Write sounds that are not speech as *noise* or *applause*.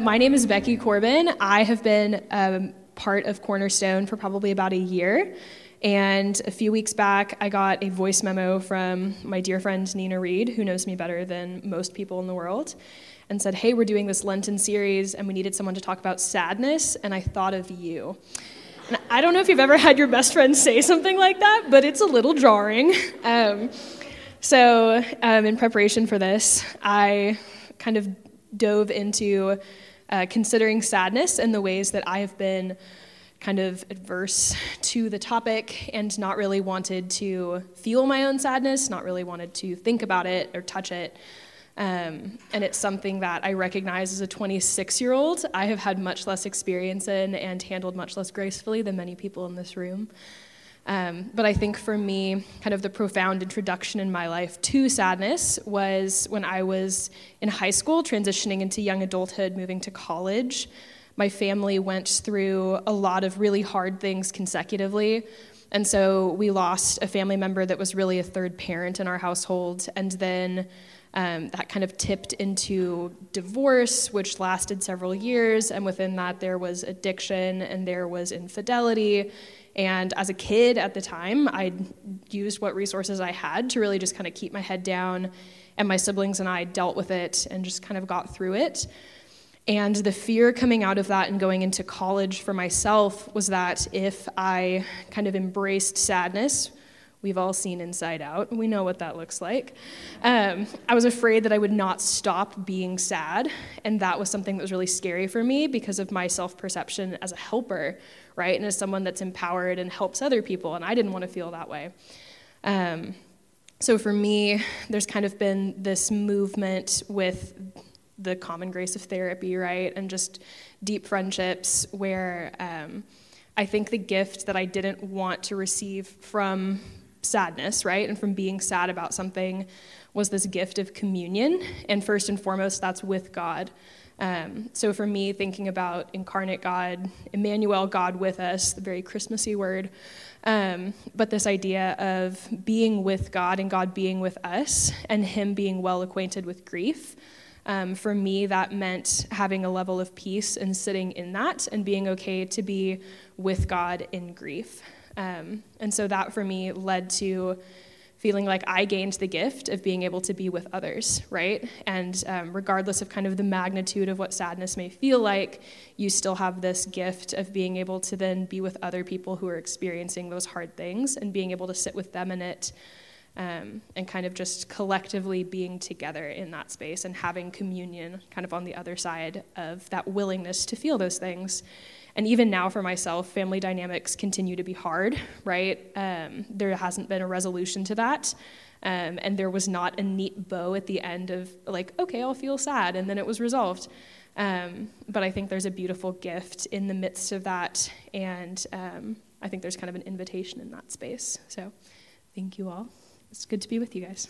My name is Becky Corbin. I have been um, part of Cornerstone for probably about a year. And a few weeks back, I got a voice memo from my dear friend Nina Reed, who knows me better than most people in the world, and said, Hey, we're doing this Lenten series, and we needed someone to talk about sadness, and I thought of you. And I don't know if you've ever had your best friend say something like that, but it's a little jarring. Um, so, um, in preparation for this, I kind of dove into uh, considering sadness and the ways that I have been kind of adverse to the topic and not really wanted to feel my own sadness, not really wanted to think about it or touch it. Um, and it's something that I recognize as a 26 year old. I have had much less experience in and handled much less gracefully than many people in this room. Um, but I think for me, kind of the profound introduction in my life to sadness was when I was in high school, transitioning into young adulthood, moving to college my family went through a lot of really hard things consecutively. And so we lost a family member that was really a third parent in our household. And then um, that kind of tipped into divorce, which lasted several years. And within that, there was addiction and there was infidelity. And as a kid at the time, I used what resources I had to really just kind of keep my head down. And my siblings and I dealt with it and just kind of got through it. And the fear coming out of that and going into college for myself was that if I kind of embraced sadness, we've all seen Inside Out, we know what that looks like. Um, I was afraid that I would not stop being sad, and that was something that was really scary for me because of my self perception as a helper, right? And as someone that's empowered and helps other people, and I didn't want to feel that way. Um, so for me, there's kind of been this movement with the common grace of therapy, right? And just deep friendships where um, I think the gift that I didn't want to receive from sadness, right? And from being sad about something was this gift of communion. And first and foremost, that's with God. Um, so for me, thinking about incarnate God, Emmanuel, God with us, the very Christmassy word, um, but this idea of being with God and God being with us and Him being well acquainted with grief. Um, for me, that meant having a level of peace and sitting in that and being okay to be with God in grief. Um, and so that for me led to feeling like I gained the gift of being able to be with others, right? And um, regardless of kind of the magnitude of what sadness may feel like, you still have this gift of being able to then be with other people who are experiencing those hard things and being able to sit with them in it um, and kind of just collectively being together in that space and having communion kind of on the other side of that willingness to feel those things. And even now for myself, family dynamics continue to be hard, *laughs* right? Um, there hasn't been a resolution to that. Um, and there was not a neat bow at the end of, like, okay, I'll feel sad, and then it was resolved. Um, but I think there's a beautiful gift in the midst of that, and um, I think there's kind of an invitation in that space. So thank you all. It's good to be with you guys.